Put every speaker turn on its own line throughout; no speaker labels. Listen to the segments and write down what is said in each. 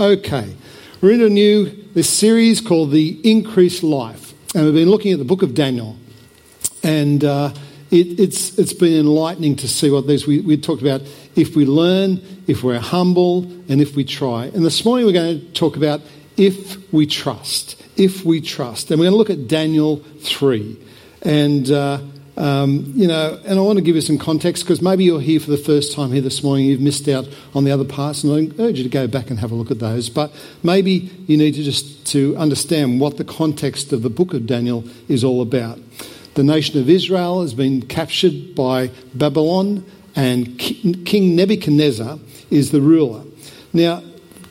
Okay, we're in a new this series called the Increased Life, and we've been looking at the book of Daniel, and uh, it, it's it's been enlightening to see what these we, we talked about. If we learn, if we're humble, and if we try. And this morning we're going to talk about if we trust. If we trust, and we're going to look at Daniel three, and. Uh, um, you know, and I want to give you some context because maybe you're here for the first time here this morning, you've missed out on the other parts, and I urge you to go back and have a look at those. But maybe you need to just to understand what the context of the book of Daniel is all about. The nation of Israel has been captured by Babylon, and King Nebuchadnezzar is the ruler. Now,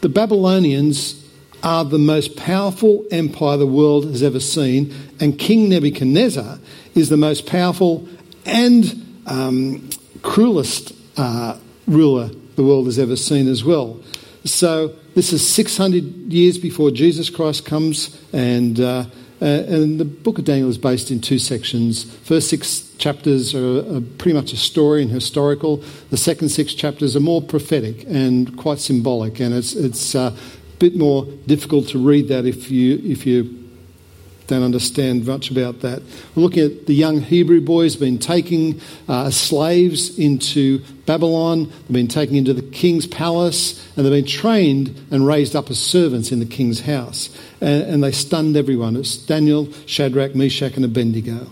the Babylonians are the most powerful empire the world has ever seen, and King Nebuchadnezzar is the most powerful and um, cruelest uh, ruler the world has ever seen as well. So this is 600 years before Jesus Christ comes, and uh, uh, and the book of Daniel is based in two sections. First six chapters are, pretty much a story and historical. The second six chapters are more prophetic and quite symbolic, and it's it's uh, bit more difficult to read that if you if you don't understand much about that. We're looking at the young Hebrew boys being taken uh, slaves into Babylon, they've been taken into the king's palace, and they've been trained and raised up as servants in the king's house. And, and they stunned everyone. It's Daniel, Shadrach, Meshach, and Abednego.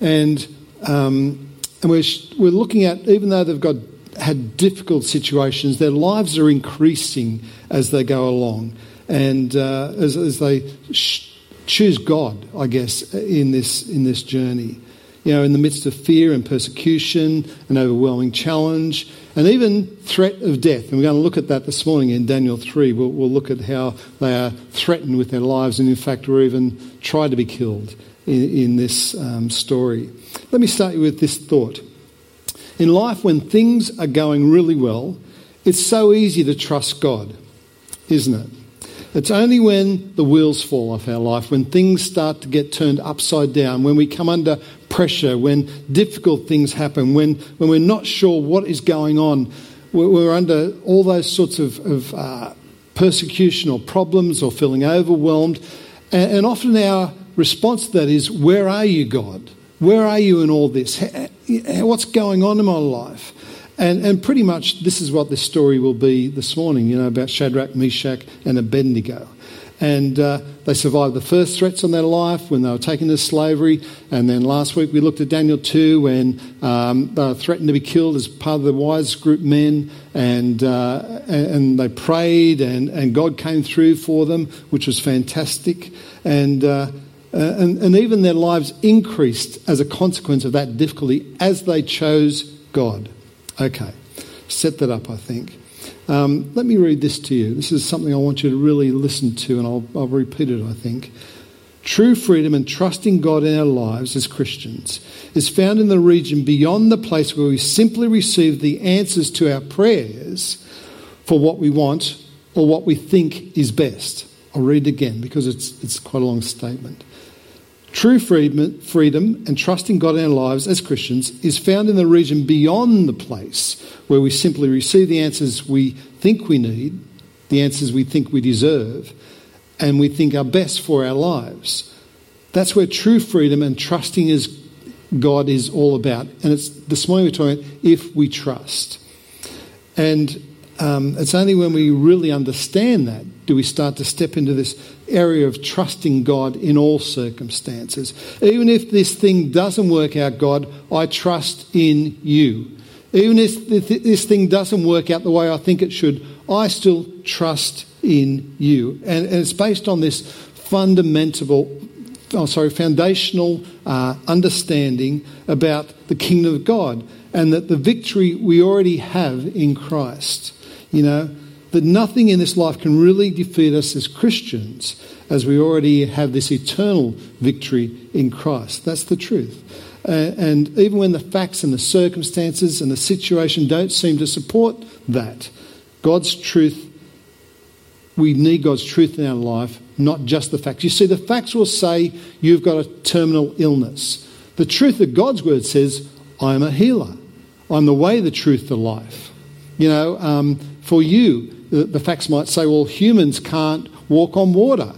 And, um, and we're, we're looking at, even though they've got had difficult situations, their lives are increasing as they go along. And uh, as, as they sh- choose God, I guess, in this, in this journey. You know, in the midst of fear and persecution, an overwhelming challenge, and even threat of death. And we're going to look at that this morning in Daniel 3. We'll, we'll look at how they are threatened with their lives and, in fact, were even tried to be killed in, in this um, story. Let me start you with this thought. In life, when things are going really well, it's so easy to trust God, isn't it? It's only when the wheels fall off our life, when things start to get turned upside down, when we come under pressure, when difficult things happen, when, when we're not sure what is going on, we're, under all those sorts of, of uh, persecution or problems or feeling overwhelmed. And, and often our response to that is, Where are you, God? Where are you in all this? What's going on in my life? And, and pretty much this is what this story will be this morning, you know, about Shadrach, Meshach, and Abednego. And uh, they survived the first threats on their life when they were taken to slavery. And then last week we looked at Daniel 2 when um, they were threatened to be killed as part of the wise group men. And, uh, and they prayed, and, and God came through for them, which was fantastic. And, uh, and, and even their lives increased as a consequence of that difficulty as they chose God. Okay, set that up, I think. Um, let me read this to you. This is something I want you to really listen to, and I'll, I'll repeat it, I think. True freedom and trusting God in our lives as Christians is found in the region beyond the place where we simply receive the answers to our prayers for what we want or what we think is best. I'll read it again because it's, it's quite a long statement. True freedom, and trusting God in our lives as Christians is found in the region beyond the place where we simply receive the answers we think we need, the answers we think we deserve, and we think are best for our lives. That's where true freedom and trusting is God is all about. And it's this morning we're talking about if we trust. And um, it's only when we really understand that do we start to step into this area of trusting God in all circumstances. Even if this thing doesn't work out, God, I trust in you. Even if this thing doesn't work out the way I think it should, I still trust in you. And, and it's based on this fundamental, oh, sorry, foundational uh, understanding about the kingdom of God and that the victory we already have in Christ. You know, that nothing in this life can really defeat us as Christians, as we already have this eternal victory in Christ. That's the truth. Uh, and even when the facts and the circumstances and the situation don't seem to support that, God's truth, we need God's truth in our life, not just the facts. You see, the facts will say you've got a terminal illness. The truth of God's word says, I am a healer. I'm the way, the truth, the life. You know, um, for you, the, facts might say, well, humans can't walk on water.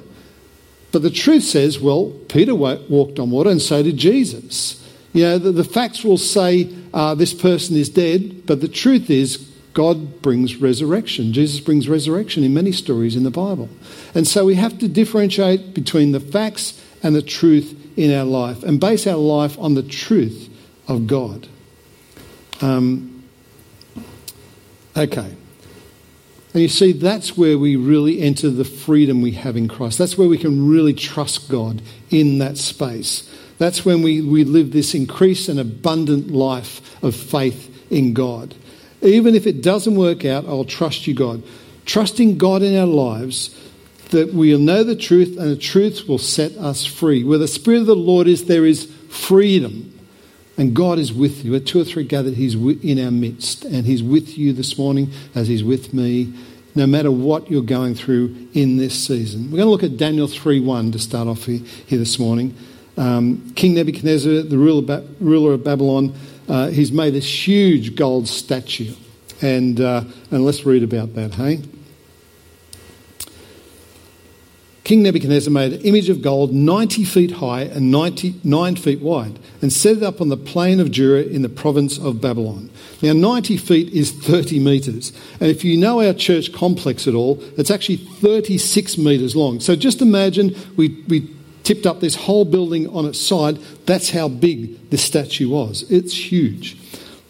But the truth says, well, Peter walked on water and so did Jesus. You know, the, the facts will say uh, this person is dead, but the truth is God brings resurrection. Jesus brings resurrection in many stories in the Bible. And so we have to differentiate between the facts and the truth in our life and base our life on the truth of God. Um, okay. And you see, that's where we really enter the freedom we have in Christ. That's where we can really trust God in that space. That's when we, we live this increased and abundant life of faith in God. Even if it doesn't work out, I'll trust you, God. Trusting God in our lives that we'll know the truth and the truth will set us free. Where the Spirit of the Lord is, there is freedom. And God is with you. Two or three gathered, He's in our midst. And He's with you this morning as He's with me, no matter what you're going through in this season. We're going to look at Daniel 3 1 to start off here, here this morning. Um, King Nebuchadnezzar, the ruler, ruler of Babylon, uh, he's made this huge gold statue. And, uh, and let's read about that, hey? King Nebuchadnezzar made an image of gold 90 feet high and 99 feet wide and set it up on the plain of Dura in the province of Babylon. Now, 90 feet is 30 metres. And if you know our church complex at all, it's actually 36 metres long. So just imagine we, we tipped up this whole building on its side. That's how big this statue was. It's huge.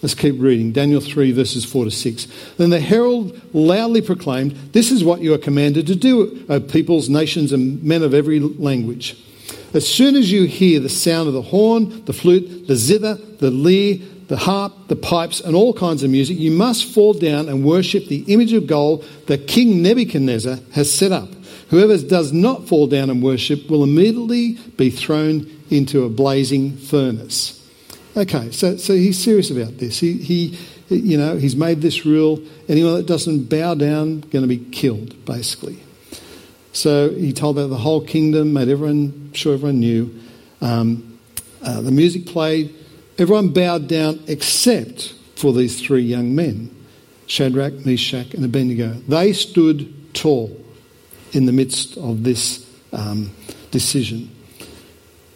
Let's keep reading. Daniel 3, verses 4 to 6. Then the herald loudly proclaimed, This is what you are commanded to do, O peoples, nations, and men of every language. As soon as you hear the sound of the horn, the flute, the zither, the lyre, the harp, the pipes, and all kinds of music, you must fall down and worship the image of gold that King Nebuchadnezzar has set up. Whoever does not fall down and worship will immediately be thrown into a blazing furnace. Okay, so, so he's serious about this. He, he, you know, he's made this rule. Anyone that doesn't bow down, going to be killed, basically. So he told that the whole kingdom, made everyone sure everyone knew. Um, uh, the music played. Everyone bowed down except for these three young men, Shadrach, Meshach, and Abednego. They stood tall in the midst of this um, decision.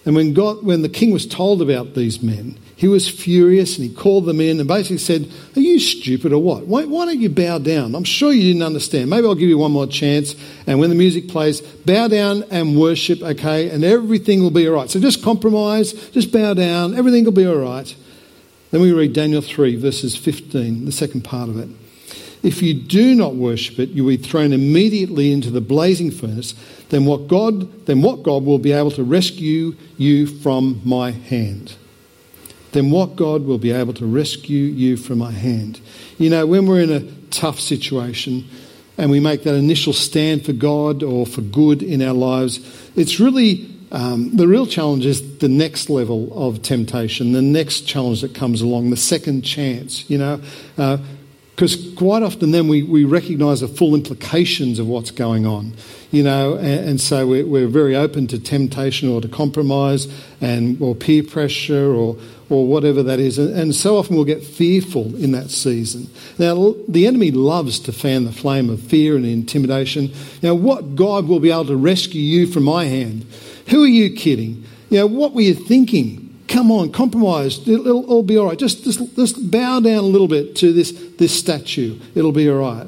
And when, God, when the king was told about these men, he was furious and he called them in and basically said, Are you stupid or what? Why, why, don't you bow down? I'm sure you didn't understand. Maybe I'll give you one more chance. And when the music plays, bow down and worship, okay? And everything will be all right. So just compromise, just bow down, everything will be all right. Then we read Daniel 3, verses 15, the second part of it. If you do not worship it, you will be thrown immediately into the blazing furnace. Then what God, then what God will be able to rescue you from my hand? Then what God will be able to rescue you from my hand. You know, when we're in a tough situation and we make that initial stand for God or for good in our lives, it's really um, the real challenge is the next level of temptation, the next challenge that comes along, the second chance, you know. Because quite often then we, we recognise the full implications of what's going on, you know, and, and so we're, we're, very open to temptation or to compromise and or peer pressure or or whatever that is. And so often we'll get fearful in that season. Now, the enemy loves to fan the flame of fear and intimidation. Now what God will be able to rescue you from my hand? Who are you kidding? You know, what were you thinking? Come on, compromise. It'll, it'll be all right. Just, just, just bow down a little bit to this, this statue. It'll be all right.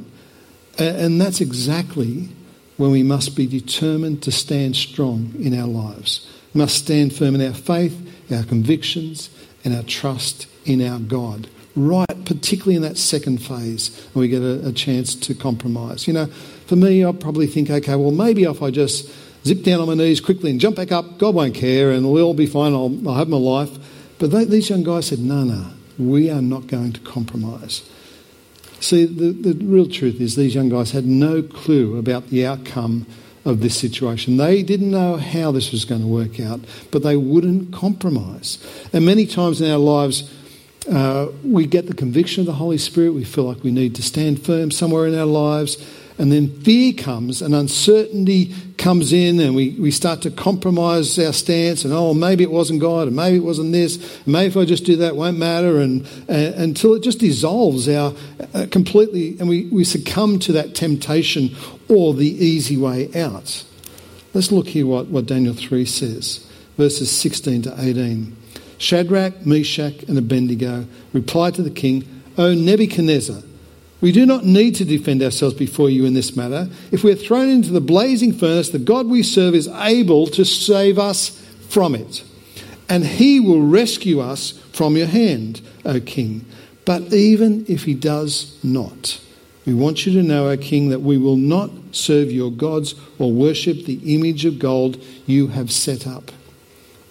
And that's exactly when we must be determined to stand strong in our lives. We must stand firm in our faith, our convictions, and our trust in our God. Right, particularly in that second phase, when we get a, a chance to compromise. You know, for me, I'll probably think, okay, well, maybe if I just zip down on my knees quickly and jump back up, God won't care and we'll all be fine, I'll, I'll have my life. But they, these young guys said, no, no, we are not going to compromise. See, the, the real truth is these young guys had no clue about the outcome of this situation. They didn't know how this was going to work out, but they wouldn't compromise. And many times in our lives, uh, we get the conviction of the Holy Spirit. We feel like we need to stand firm somewhere in our lives. And then fear comes and uncertainty comes in and we, we start to compromise our stance and, oh, maybe it wasn't God and maybe it wasn't this, and maybe if I just do that, it won't matter, and, and until it just dissolves our uh, completely, and we, we succumb to that temptation or the easy way out. Let's look here what, what Daniel 3 says, verses 16 to 18. Shadrach, Meshach, and Abednego replied to the king, O Nebuchadnezzar, we do not need to defend ourselves before you in this matter. If we are thrown into the blazing furnace, the God we serve is able to save us from it. And he will rescue us from your hand, O king. But even if he does not, we want you to know, O king, that we will not serve your gods or worship the image of gold you have set up.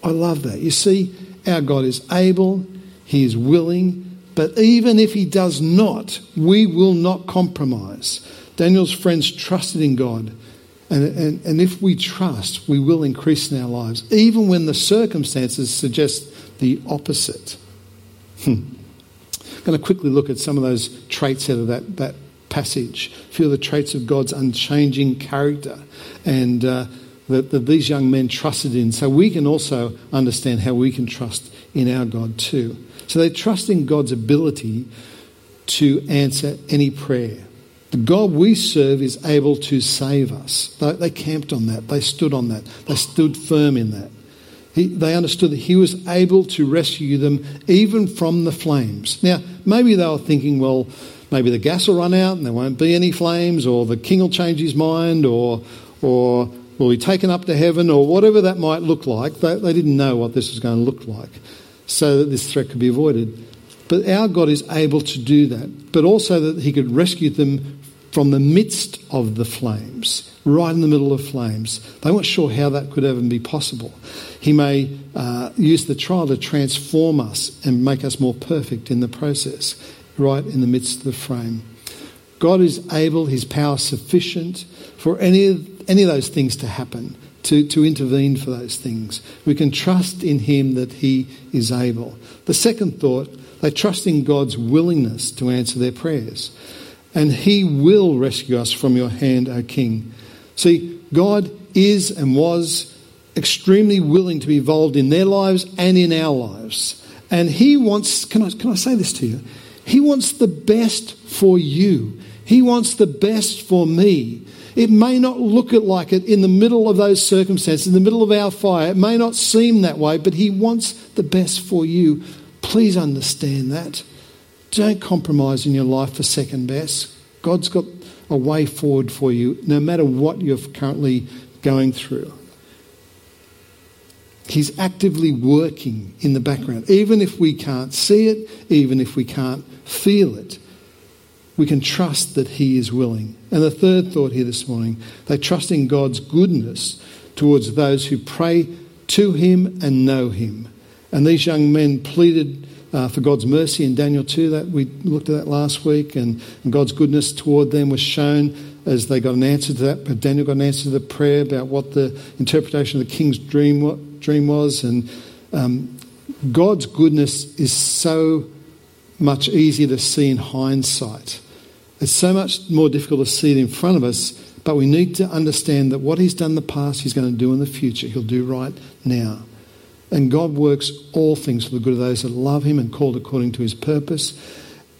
I love that. You see, our God is able, he is willing, but even if he does not, we will not compromise. Daniel's friends trusted in God. And, and, and if we trust, we will increase in our lives, even when the circumstances suggest the opposite. Hmm. I'm going to quickly look at some of those traits out of that, that passage. A few of the traits of God's unchanging character and uh, that, that these young men trusted in, so we can also understand how we can trust in our God too. So they trust in God's ability to answer any prayer. The God we serve is able to save us. They, they camped on that. They stood on that. They stood firm in that. He, they understood that He was able to rescue them even from the flames. Now, maybe they were thinking, well, maybe the gas will run out and there won't be any flames, or the king will change his mind, or, or will be taken up to heaven, or whatever that might look like. They, they didn't know what this was going to look like so that this threat could be avoided. But our God is able to do that, but also that He could rescue them from the midst of the flames, right in the middle of flames. They weren't sure how that could ever be possible. He may uh, use the trial to transform us and make us more perfect in the process, right in the midst of the frame. God is able, His power sufficient for any, any of those things to happen to, to intervene for those things. We can trust in Him that He is able. The second thought, they trust in God's willingness to answer their prayers. And He will rescue us from your hand, O King. See, God is and was extremely willing to be involved in their lives and in our lives. And He wants, can I, can I say this to you? He wants the best for you. He wants the best for me. It may not look like it in the middle of those circumstances, in the middle of our fire. It may not seem that way, but He wants the best for you. Please understand that. Don't compromise in your life for second best. God's got a way forward for you, no matter what you're currently going through. He's actively working in the background, even if we can't see it, even if we can't feel it we can trust that He is willing. And the third thought here this morning, they trust in God's goodness towards those who pray to Him and know Him. And these young men pleaded uh, for God's mercy in Daniel 2, that we looked at that last week, and, and, God's goodness toward them was shown as they got an answer to that. But Daniel got an answer to the prayer about what the interpretation of the king's dream, dream was. And um, God's goodness is so much easier to see in hindsight. It's so much more difficult to see it in front of us, but we need to understand that what He's done in the past, He's going to do in the future. He'll do right now. And God works all things for the good of those that love Him and called according to His purpose.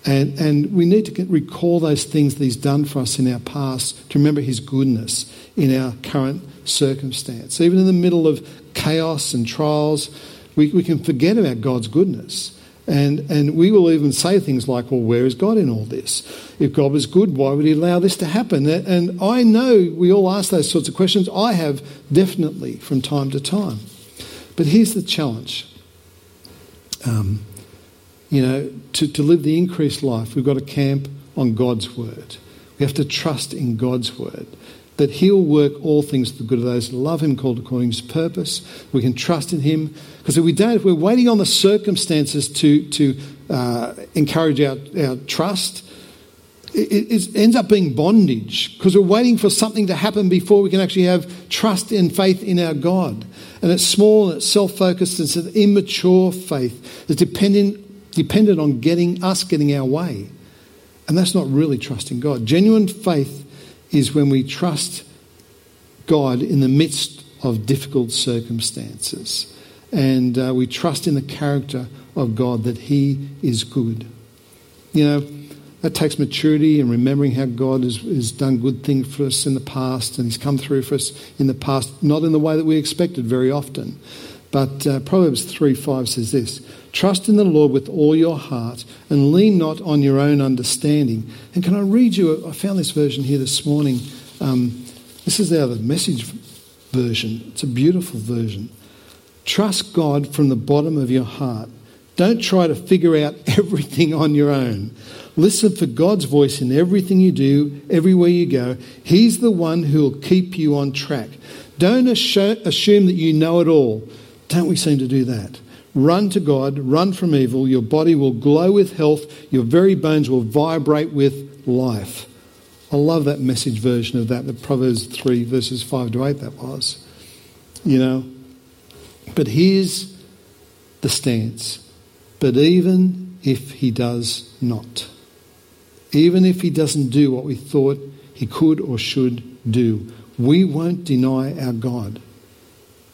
And, and we need to recall those things that He's done for us in our past to remember His goodness in our current circumstance. Even in the middle of chaos and trials, we, we can forget about God's goodness. And, and we will even say things like, well, where is God in all this? If God was good, why would he allow this to happen? And I know we all ask those sorts of questions. I have definitely from time to time. But here's the challenge. Um, you know, to, to live the increased life, we've got to camp on God's word. We have to trust in God's word that He'll work all things for the good of those who love Him, called according to His purpose. We can trust in Him. Because if we don't, if we're waiting on the circumstances to, to uh, encourage our, our trust, it, it, ends up being bondage because we're waiting for something to happen before we can actually have trust and faith in our God. And it's small and it's self focused, it's an immature faith that's dependent, dependent on getting us getting our way. And that's not really trusting God. Genuine faith is when we trust God in the midst of difficult circumstances. And uh, we trust in the character of God that He is good. You know, that takes maturity and remembering how God has, has done good things for us in the past and He's come through for us in the past, not in the way that we expected very often. But uh, Proverbs 3 5 says this Trust in the Lord with all your heart and lean not on your own understanding. And can I read you? I found this version here this morning. Um, this is our message version. It's a beautiful version. Trust God from the bottom of your heart. Don't try to figure out everything on your own. Listen for God's voice in everything you do, everywhere you go. He's the one who will keep you on track. Don't assume that you know it all. Don't we seem to do that? Run to God, run from evil. Your body will glow with health, your very bones will vibrate with life. I love that message version of that, the Proverbs 3, verses 5 to 8, that was. You know? But here's the stance. But even if he does not, even if he doesn't do what we thought he could or should do, we won't deny our God.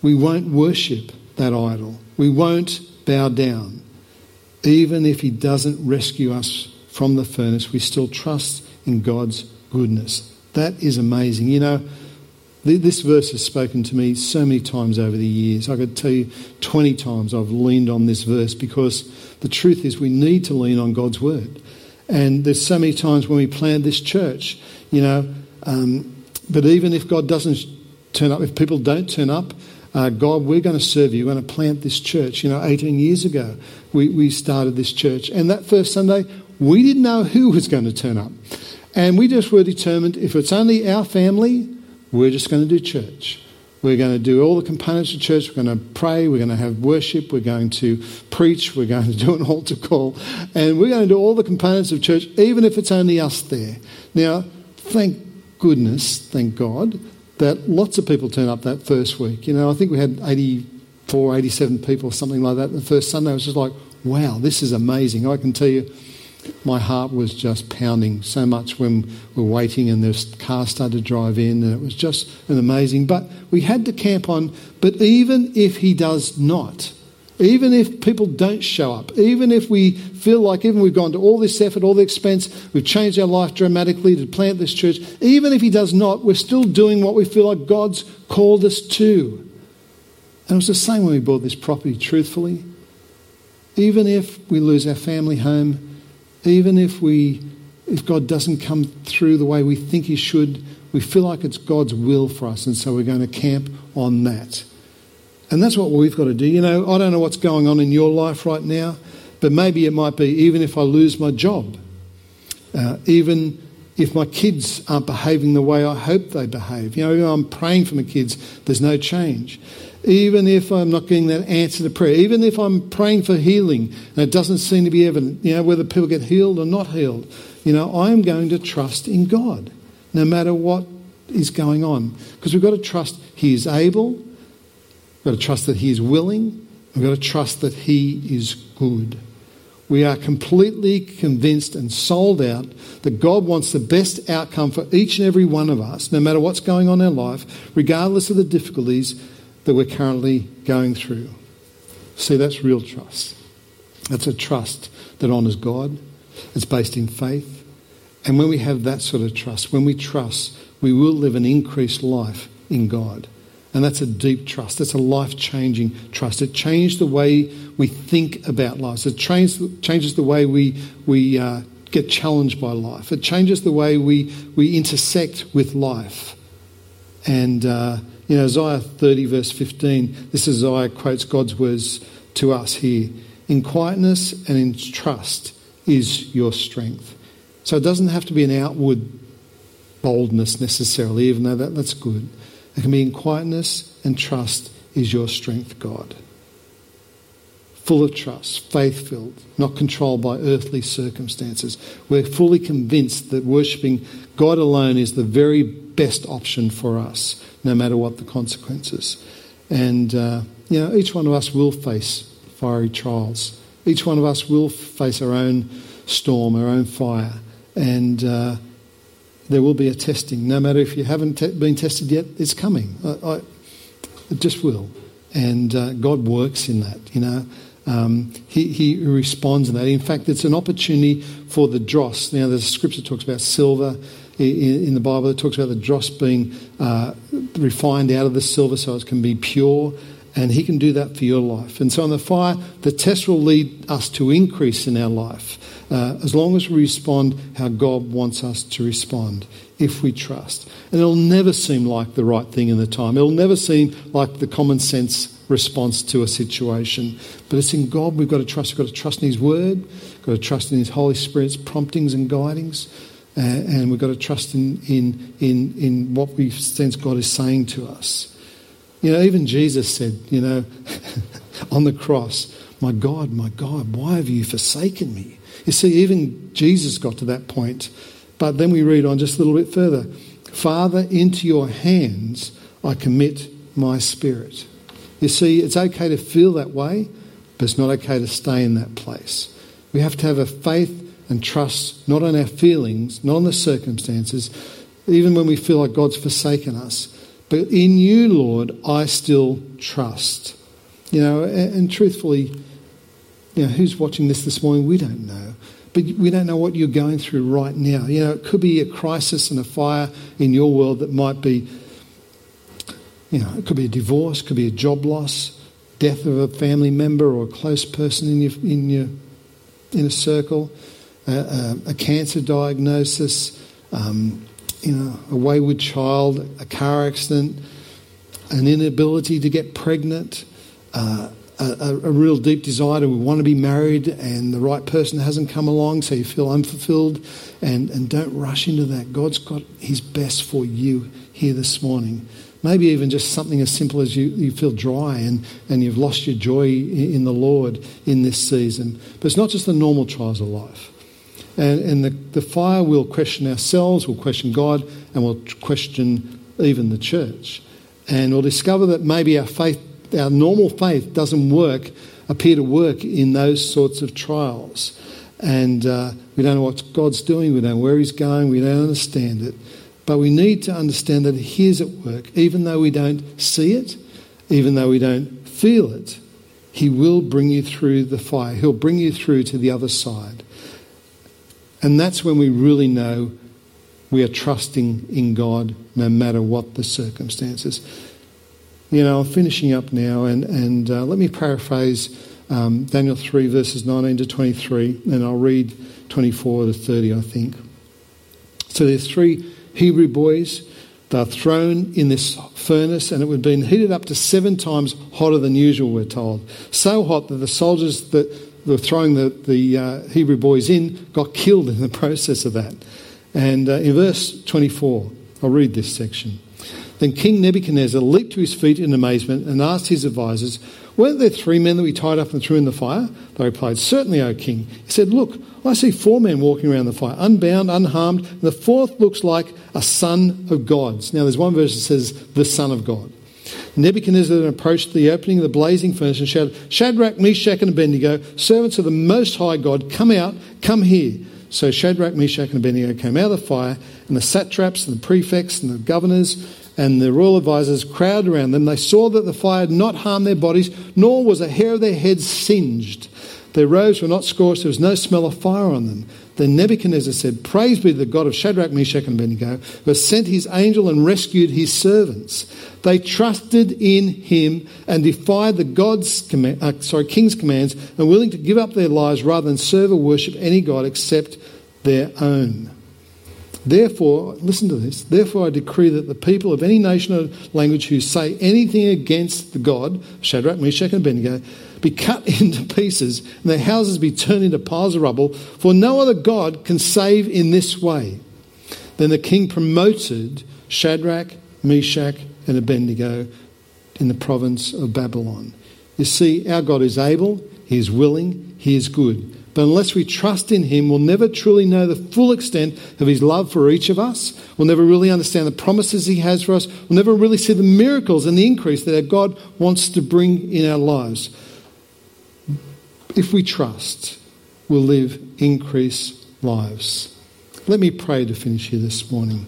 We won't worship that idol. We won't bow down. Even if he doesn't rescue us from the furnace, we still trust in God's goodness. That is amazing. You know, this verse has spoken to me so many times over the years. I could tell you 20 times I've leaned on this verse because the truth is we need to lean on God's word. And there's so many times when we plan this church, you know, um, but even if God doesn't turn up, if people don't turn up, uh, God, we're going to serve you. We're going to plant this church. You know, 18 years ago, we, we started this church. And that first Sunday, we didn't know who was going to turn up. And we just were determined if it's only our family, we're just going to do church. We're going to do all the components of church. We're going to pray. We're going to have worship. We're going to preach. We're going to do an altar call. And we're going to do all the components of church, even if it's only us there. Now, thank goodness, thank God, that lots of people turn up that first week. You know, I think we had 84, 87 people, something like that, the first Sunday. It was just like, wow, this is amazing. I can tell you, my heart was just pounding so much when we were waiting and the car started to drive in, and it was just an amazing. But we had to camp on, but even if he does not, even if people don't show up, even if we feel like even we've gone to all this effort, all the expense, we've changed our life dramatically to plant this church, even if he does not, we're still doing what we feel like God's called us to. And it was the same when we bought this property, truthfully. Even if we lose our family home, even if we if God doesn't come through the way we think he should, we feel like it's God's will for us, and so we're going to camp on that. And that's what we've got to do. You know, I don't know what's going on in your life right now, but maybe it might be even if I lose my job, uh, even if my kids aren't behaving the way I hope they behave. You know, I'm praying for my kids, there's no change. Even if I'm not getting that answer to prayer, even if I'm praying for healing and it doesn't seem to be evident, you know, whether people get healed or not healed, you know, I am going to trust in God no matter what is going on. Because we've got to trust He is able, We've got to trust that He is willing. We've got to trust that He is good. We are completely convinced and sold out that God wants the best outcome for each and every one of us, no matter what's going on in our life, regardless of the difficulties that we're currently going through. See, that's real trust. That's a trust that honours God. It's based in faith. And when we have that sort of trust, when we trust, we will live an increased life in God. And that's a deep trust. That's a life changing trust. It changed the way we think about lives. It changes the way we, we uh, get challenged by life. It changes the way we, we intersect with life. And, uh, you know, Isaiah 30, verse 15, this is Isaiah quotes God's words to us here. In quietness and in trust is your strength. So it doesn't have to be an outward boldness necessarily, even though that, that's good. It can be in quietness and trust is your strength, God. Full of trust, faith filled, not controlled by earthly circumstances. We're fully convinced that worshipping God alone is the very best option for us, no matter what the consequences. And, uh, you know, each one of us will face fiery trials. Each one of us will face our own storm, our own fire. And, uh, there will be a testing. No matter if you haven't te- been tested yet, it's coming. I, I, it just will. And uh, God works in that, you know. Um, he, he responds in that. In fact, it's an opportunity for the dross. Now, the scripture talks about silver in, in the Bible. It talks about the dross being uh, refined out of the silver so it can be pure. And He can do that for your life. And so, in the fire, the test will lead us to increase in our life uh, as long as we respond how God wants us to respond, if we trust. And it'll never seem like the right thing in the time, it'll never seem like the common sense response to a situation. But it's in God we've got to trust. We've got to trust in His Word, we've got to trust in His Holy Spirit's promptings and guidings. Uh, and we've got to trust in, in, in, in what we sense God is saying to us. You know, even Jesus said, you know, on the cross, My God, my God, why have you forsaken me? You see, even Jesus got to that point. But then we read on just a little bit further Father, into your hands I commit my spirit. You see, it's okay to feel that way, but it's not okay to stay in that place. We have to have a faith and trust not on our feelings, not on the circumstances, even when we feel like God's forsaken us. But in you, Lord, I still trust. You know, and, and truthfully, you know, who's watching this this morning? We don't know. But we don't know what you're going through right now. You know, it could be a crisis and a fire in your world that might be, you know, it could be a divorce, could be a job loss, death of a family member or a close person in your, in your in a circle, a, a cancer diagnosis, um, you know, a wayward child, a car accident, an inability to get pregnant, uh, a, a, real deep desire to want to be married and the right person hasn't come along, so you feel unfulfilled, and, and don't rush into that. God's got His best for you here this morning. Maybe even just something as simple as you, you feel dry and, and you've lost your joy in the Lord in this season. But it's not just the normal trials of life. And, and the, the fire will question ourselves, will question God, and will question even the church. And we'll discover that maybe our faith our normal faith doesn't work, appear to work in those sorts of trials. And uh, we don't know what God's doing, we don't know where He's going, we don't understand it. But we need to understand that He is at work, even though we don't see it, even though we don't feel it. He will bring you through the fire, He'll bring you through to the other side. And that's when we really know we are trusting in God no matter what the circumstances. You know, I'm finishing up now, and, and uh, let me paraphrase um, Daniel 3, verses 19 to 23, and I'll read 24 to 30, I think. So there's three Hebrew boys. They're thrown in this furnace, and it had been heated up to seven times hotter than usual, we're told. So hot that the soldiers that were throwing the, the uh, Hebrew boys in got killed in the process of that. And uh, in verse 24, I'll read this section. Then King Nebuchadnezzar leaped to his feet in amazement and asked his advisers, Weren't there three men that we tied up and threw in the fire? They replied, Certainly, O king. He said, Look, I see four men walking around the fire, unbound, unharmed, and the fourth looks like a son of God's. Now, there's one verse that says, The Son of God. Nebuchadnezzar approached the opening of the blazing furnace and shouted, Shadrach, Meshach, and Abednego, servants of the Most High God, come out, come here. So Shadrach, Meshach, and Abednego came out of the fire, and the satraps and the prefects and the governors and the royal advisers crowded around them. They saw that the fire had not harmed their bodies, nor was a hair of their heads singed. Their robes were not scorched, there was no smell of fire on them. Then Nebuchadnezzar said, Praise be the God of Shadrach, Meshach, and Abednego, who has sent his angel and rescued his servants. They trusted in him and defied the God's uh, sorry, king's commands and willing to give up their lives rather than serve or worship any God except their own. Therefore, listen to this. Therefore, I decree that the people of any nation or language who say anything against the God, Shadrach, Meshach, and Abednego, be cut into pieces and their houses be turned into piles of rubble, for no other God can save in this way. Then the king promoted Shadrach, Meshach, and Abednego in the province of Babylon. You see, our God is able, He is willing, He is good. But unless we trust in Him, we'll never truly know the full extent of His love for each of us. We'll never really understand the promises He has for us. We'll never really see the miracles and the increase that our God wants to bring in our lives. If we trust, we'll live increased lives. Let me pray to finish here this morning,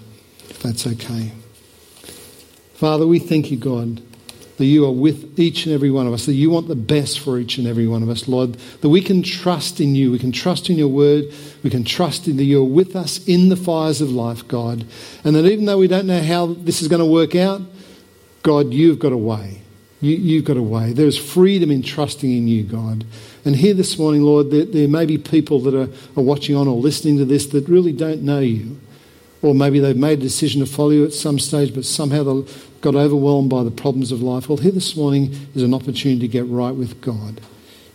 if that's okay. Father, we thank you, God, that you are with each and every one of us, that you want the best for each and every one of us, Lord, that we can trust in you, we can trust in your word, we can trust in that you're with us in the fires of life, God, and that even though we don't know how this is going to work out, God, you've got a way. You, have got a way. There's freedom in trusting in you, God. And here this morning, Lord, there, there may be people that are, are watching on or listening to this that really don't know you. Or maybe they've made a decision to follow you at some stage, but somehow they got overwhelmed by the problems of life. Well, here this morning is an opportunity to get right with God.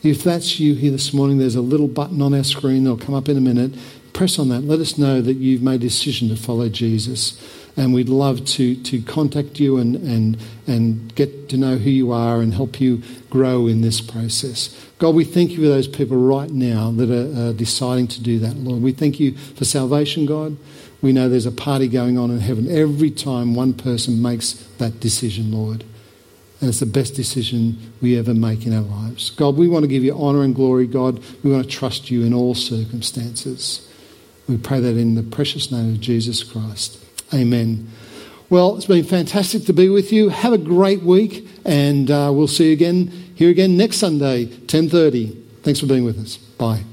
If that's you here this morning, there's a little button on our screen. It'll come up in a minute. Press on that. Let us know that you've made a decision to follow Jesus and we'd love to, to contact you and, and, and get to know who you are and help you grow in this process. God, we thank you for those people right now that are, deciding to do that, Lord. We thank you for salvation, God. We know there's a party going on in heaven every time one person makes that decision, Lord. And it's the best decision we ever make in our lives. God, we want to give you honour and glory, God. We want to trust you in all circumstances. We pray that in the precious name of Jesus Christ. Amen. Well, it's been fantastic to be with you. Have a great week, and uh, we'll see you again here again next Sunday, 10:30. Thanks for being with us. Bye.